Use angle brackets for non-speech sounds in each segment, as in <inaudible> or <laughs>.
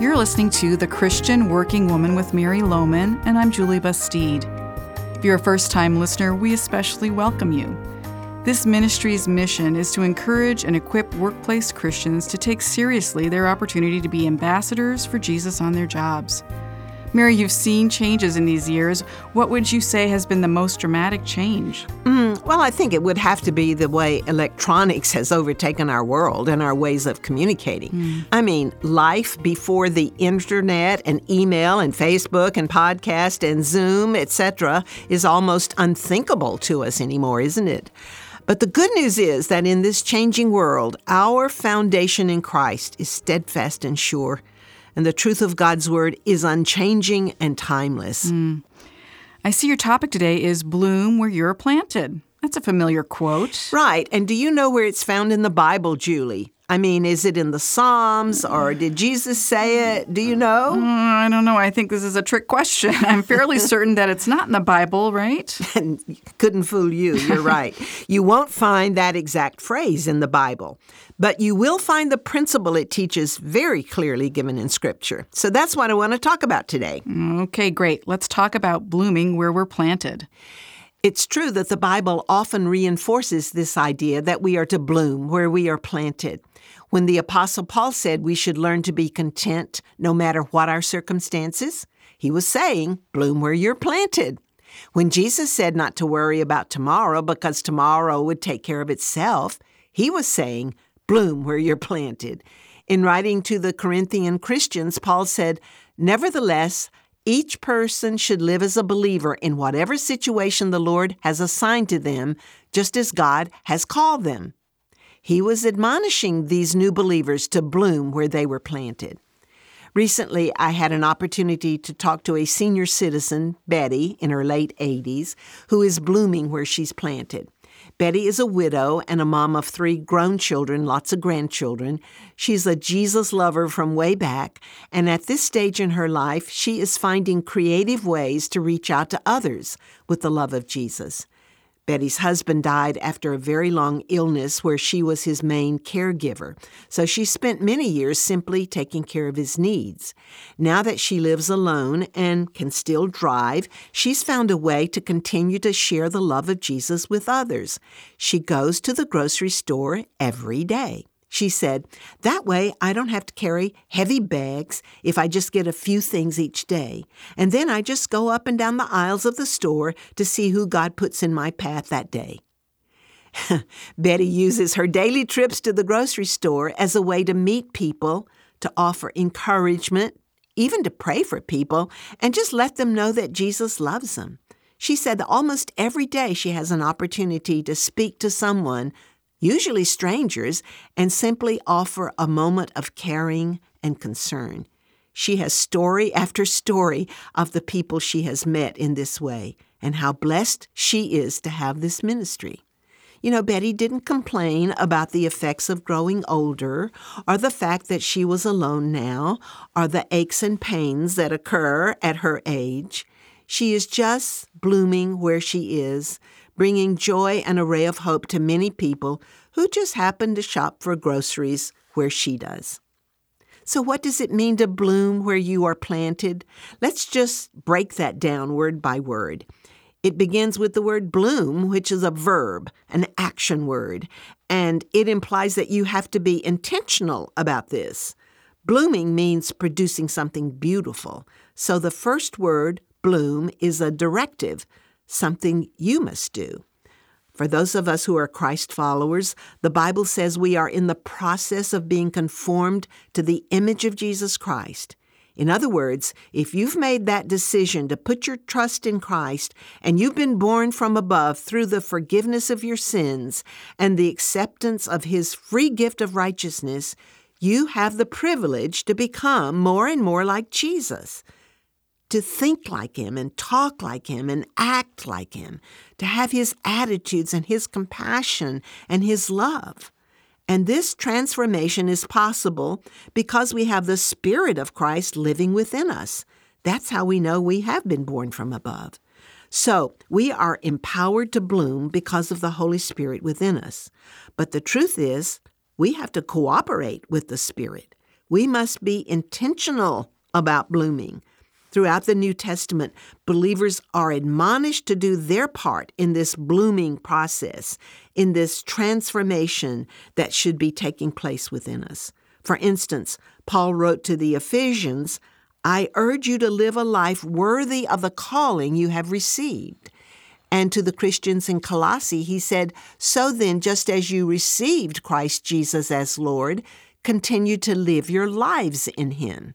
You're listening to The Christian Working Woman with Mary Lowman, and I'm Julie Bastide. If you're a first time listener, we especially welcome you. This ministry's mission is to encourage and equip workplace Christians to take seriously their opportunity to be ambassadors for Jesus on their jobs. Mary, you've seen changes in these years. What would you say has been the most dramatic change? Mm, well, I think it would have to be the way electronics has overtaken our world and our ways of communicating. Mm. I mean, life before the internet and email and Facebook and podcast and Zoom, etc., is almost unthinkable to us anymore, isn't it? But the good news is that in this changing world, our foundation in Christ is steadfast and sure and the truth of God's Word is unchanging and timeless. Mm. I see your topic today is Bloom Where You're Planted. That's a familiar quote. Right. And do you know where it's found in the Bible, Julie? I mean, is it in the Psalms or did Jesus say it? Do you know? Uh, I don't know. I think this is a trick question. <laughs> I'm fairly certain that it's not in the Bible, right? <laughs> Couldn't fool you. You're right. you won't find that exact phrase in the Bible, but you will find the principle it teaches very clearly given in Scripture. So that's what I want to talk about today. Okay, great. Let's talk about blooming where we're planted. It's true that the Bible often reinforces this idea that we are to bloom where we are planted. When the Apostle Paul said we should learn to be content no matter what our circumstances, he was saying, bloom where you're planted. When Jesus said not to worry about tomorrow because tomorrow would take care of itself, he was saying, bloom where you're planted. In writing to the Corinthian Christians, Paul said, Nevertheless, each person should live as a believer in whatever situation the Lord has assigned to them, just as God has called them. He was admonishing these new believers to bloom where they were planted. Recently, I had an opportunity to talk to a senior citizen, Betty, in her late 80s, who is blooming where she's planted. Betty is a widow and a mom of three grown children, lots of grandchildren. She's a Jesus lover from way back, and at this stage in her life, she is finding creative ways to reach out to others with the love of Jesus. Betty's husband died after a very long illness where she was his main caregiver, so she spent many years simply taking care of his needs. Now that she lives alone and can still drive, she's found a way to continue to share the love of Jesus with others. She goes to the grocery store every day. She said, That way I don't have to carry heavy bags if I just get a few things each day. And then I just go up and down the aisles of the store to see who God puts in my path that day. <laughs> Betty uses her daily trips to the grocery store as a way to meet people, to offer encouragement, even to pray for people, and just let them know that Jesus loves them. She said that almost every day she has an opportunity to speak to someone usually strangers, and simply offer a moment of caring and concern. She has story after story of the people she has met in this way and how blessed she is to have this ministry. You know, Betty didn't complain about the effects of growing older, or the fact that she was alone now, or the aches and pains that occur at her age. She is just blooming where she is, bringing joy and a ray of hope to many people who just happen to shop for groceries where she does. So, what does it mean to bloom where you are planted? Let's just break that down word by word. It begins with the word bloom, which is a verb, an action word, and it implies that you have to be intentional about this. Blooming means producing something beautiful. So the first word, bloom, is a directive something you must do. For those of us who are Christ followers, the Bible says we are in the process of being conformed to the image of Jesus Christ. In other words, if you've made that decision to put your trust in Christ and you've been born from above through the forgiveness of your sins and the acceptance of His free gift of righteousness, you have the privilege to become more and more like Jesus to think like him and talk like him and act like him, to have his attitudes and his compassion and his love. And this transformation is possible because we have the Spirit of Christ living within us. That's how we know we have been born from above. So, we are empowered to bloom because of the Holy Spirit within us. But the truth is, we have to cooperate with the Spirit. We must be intentional about blooming. Throughout the New Testament, believers are admonished to do their part in this blooming process, in this transformation that should be taking place within us. For instance, Paul wrote to the Ephesians, I urge you to live a life worthy of the calling you have received. And to the Christians in Colossae, he said, So then, just as you received Christ Jesus as Lord, continue to live your lives in him.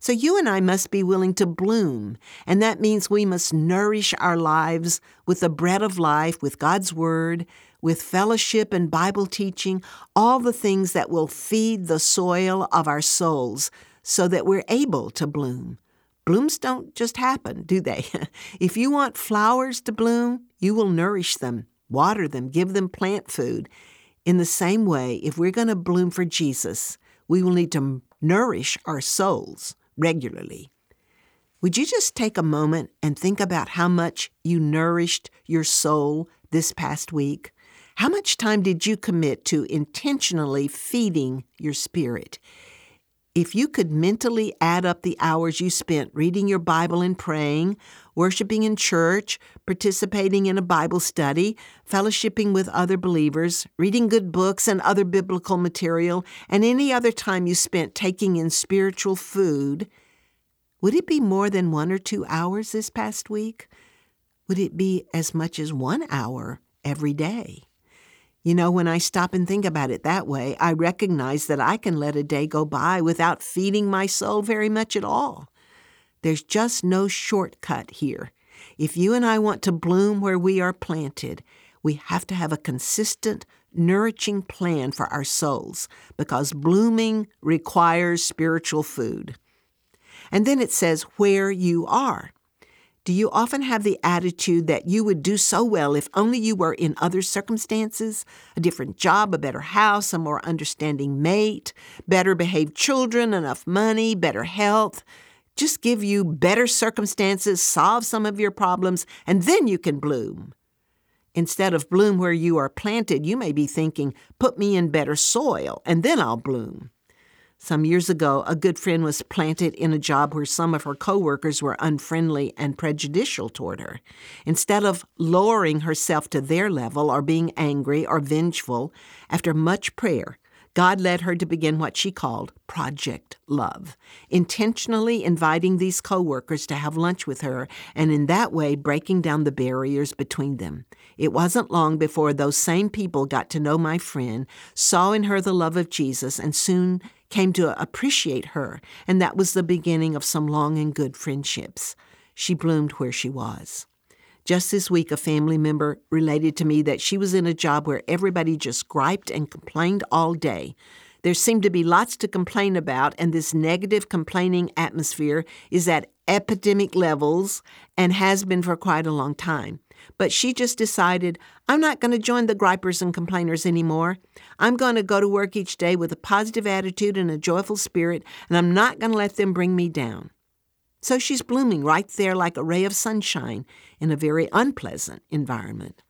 So you and I must be willing to bloom, and that means we must nourish our lives with the bread of life, with God's Word, with fellowship and Bible teaching, all the things that will feed the soil of our souls so that we're able to bloom. Blooms don't just happen, do they? <laughs> if you want flowers to bloom, you will nourish them, water them, give them plant food. In the same way, if we're going to bloom for Jesus, we will need to nourish our souls regularly. Would you just take a moment and think about how much you nourished your soul this past week? How much time did you commit to intentionally feeding your spirit? If you could mentally add up the hours you spent reading your Bible and praying, worshiping in church, participating in a Bible study, fellowshipping with other believers, reading good books and other biblical material, and any other time you spent taking in spiritual food, would it be more than one or two hours this past week? Would it be as much as one hour every day? You know, when I stop and think about it that way, I recognize that I can let a day go by without feeding my soul very much at all. There's just no shortcut here. If you and I want to bloom where we are planted, we have to have a consistent, nourishing plan for our souls because blooming requires spiritual food. And then it says, where you are. Do you often have the attitude that you would do so well if only you were in other circumstances? A different job, a better house, a more understanding mate, better behaved children, enough money, better health. Just give you better circumstances, solve some of your problems, and then you can bloom. Instead of bloom where you are planted, you may be thinking, put me in better soil, and then I'll bloom. Some years ago, a good friend was planted in a job where some of her coworkers were unfriendly and prejudicial toward her. Instead of lowering herself to their level or being angry or vengeful, after much prayer, God led her to begin what she called Project Love, intentionally inviting these coworkers to have lunch with her and in that way breaking down the barriers between them. It wasn't long before those same people got to know my friend, saw in her the love of Jesus, and soon came to appreciate her, and that was the beginning of some long and good friendships. She bloomed where she was. Just this week, a family member related to me that she was in a job where everybody just griped and complained all day. There seemed to be lots to complain about, and this negative complaining atmosphere is at epidemic levels and has been for quite a long time. But she just decided, I'm not going to join the gripers and complainers anymore. I'm going to go to work each day with a positive attitude and a joyful spirit, and I'm not going to let them bring me down. So she's blooming right there like a ray of sunshine in a very unpleasant environment.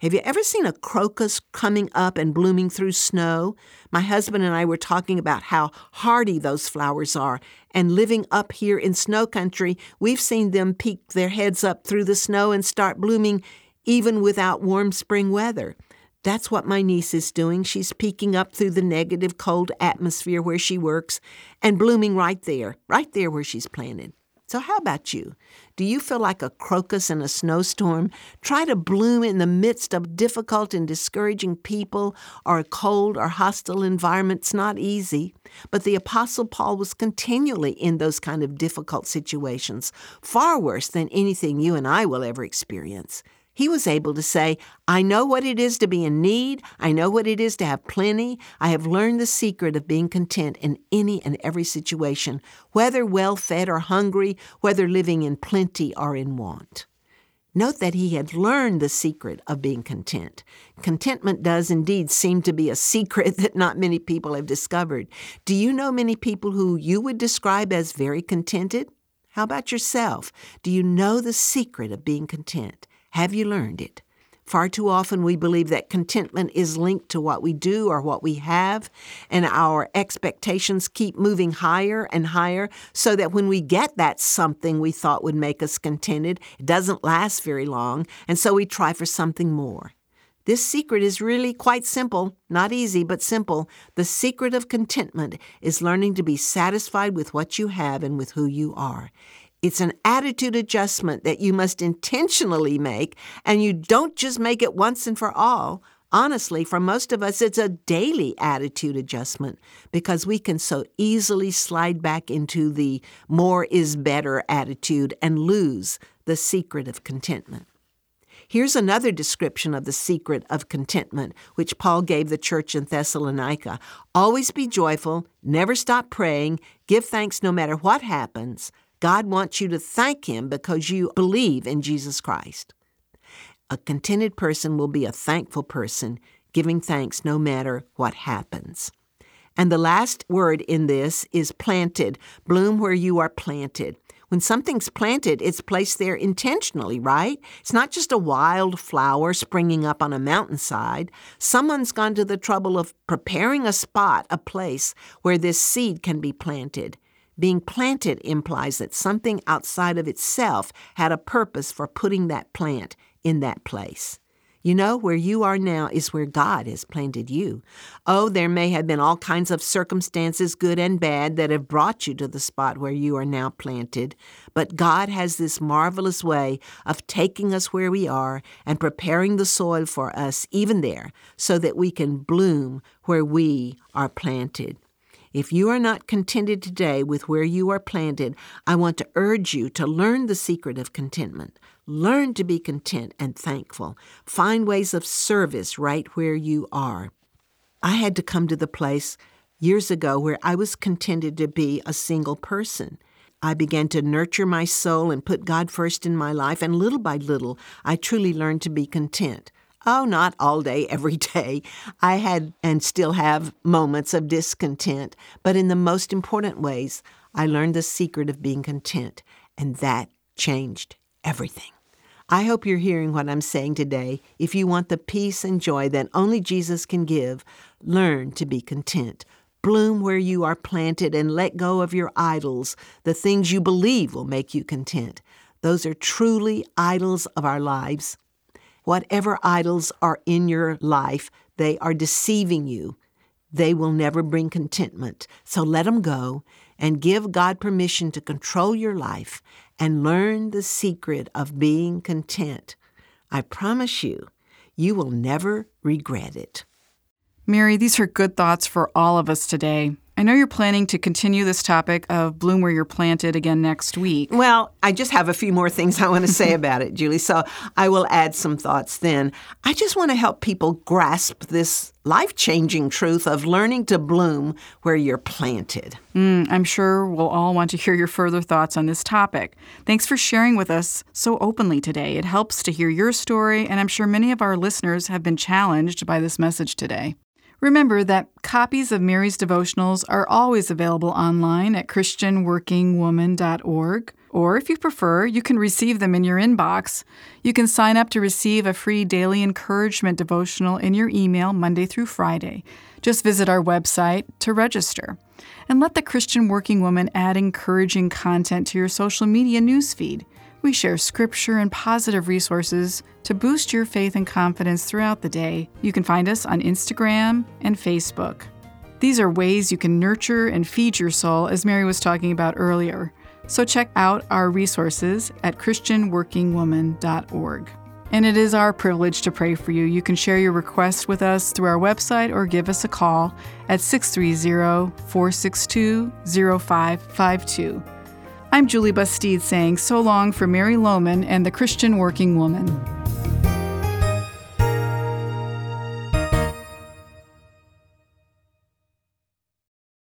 Have you ever seen a crocus coming up and blooming through snow? My husband and I were talking about how hardy those flowers are, and living up here in snow country, we've seen them peek their heads up through the snow and start blooming even without warm spring weather. That's what my niece is doing. She's peeking up through the negative cold atmosphere where she works and blooming right there, right there where she's planted. So, how about you? Do you feel like a crocus in a snowstorm? Try to bloom in the midst of difficult and discouraging people or a cold or hostile environment. It's not easy. But the Apostle Paul was continually in those kind of difficult situations, far worse than anything you and I will ever experience. He was able to say, I know what it is to be in need. I know what it is to have plenty. I have learned the secret of being content in any and every situation, whether well fed or hungry, whether living in plenty or in want. Note that he had learned the secret of being content. Contentment does indeed seem to be a secret <laughs> that not many people have discovered. Do you know many people who you would describe as very contented? How about yourself? Do you know the secret of being content? Have you learned it? Far too often we believe that contentment is linked to what we do or what we have, and our expectations keep moving higher and higher so that when we get that something we thought would make us contented, it doesn't last very long, and so we try for something more. This secret is really quite simple, not easy, but simple. The secret of contentment is learning to be satisfied with what you have and with who you are. It's an attitude adjustment that you must intentionally make, and you don't just make it once and for all. Honestly, for most of us, it's a daily attitude adjustment because we can so easily slide back into the more is better attitude and lose the secret of contentment. Here's another description of the secret of contentment, which Paul gave the church in Thessalonica Always be joyful, never stop praying, give thanks no matter what happens. God wants you to thank Him because you believe in Jesus Christ. A contented person will be a thankful person, giving thanks no matter what happens. And the last word in this is planted. Bloom where you are planted. When something's planted, it's placed there intentionally, right? It's not just a wild flower springing up on a mountainside. Someone's gone to the trouble of preparing a spot, a place where this seed can be planted. Being planted implies that something outside of itself had a purpose for putting that plant in that place. You know, where you are now is where God has planted you. Oh, there may have been all kinds of circumstances, good and bad, that have brought you to the spot where you are now planted. But God has this marvelous way of taking us where we are and preparing the soil for us, even there, so that we can bloom where we are planted. If you are not contented today with where you are planted, I want to urge you to learn the secret of contentment. Learn to be content and thankful. Find ways of service right where you are. I had to come to the place years ago where I was contented to be a single person. I began to nurture my soul and put God first in my life, and little by little, I truly learned to be content. Oh, not all day, every day. I had and still have moments of discontent, but in the most important ways, I learned the secret of being content, and that changed everything. I hope you're hearing what I'm saying today. If you want the peace and joy that only Jesus can give, learn to be content. Bloom where you are planted and let go of your idols, the things you believe will make you content. Those are truly idols of our lives. Whatever idols are in your life, they are deceiving you. They will never bring contentment. So let them go and give God permission to control your life and learn the secret of being content. I promise you, you will never regret it. Mary, these are good thoughts for all of us today. I know you're planning to continue this topic of bloom where you're planted again next week. Well, I just have a few more things I want to say <laughs> about it, Julie, so I will add some thoughts then. I just want to help people grasp this life changing truth of learning to bloom where you're planted. Mm, I'm sure we'll all want to hear your further thoughts on this topic. Thanks for sharing with us so openly today. It helps to hear your story, and I'm sure many of our listeners have been challenged by this message today. Remember that copies of Mary's devotionals are always available online at ChristianWorkingWoman.org. Or if you prefer, you can receive them in your inbox. You can sign up to receive a free daily encouragement devotional in your email Monday through Friday. Just visit our website to register. And let the Christian Working Woman add encouraging content to your social media newsfeed. We share scripture and positive resources to boost your faith and confidence throughout the day. You can find us on Instagram and Facebook. These are ways you can nurture and feed your soul, as Mary was talking about earlier. So check out our resources at ChristianWorkingWoman.org. And it is our privilege to pray for you. You can share your request with us through our website or give us a call at 630 462 0552. I'm Julie Bastide saying so long for Mary Lowman and the Christian Working Woman.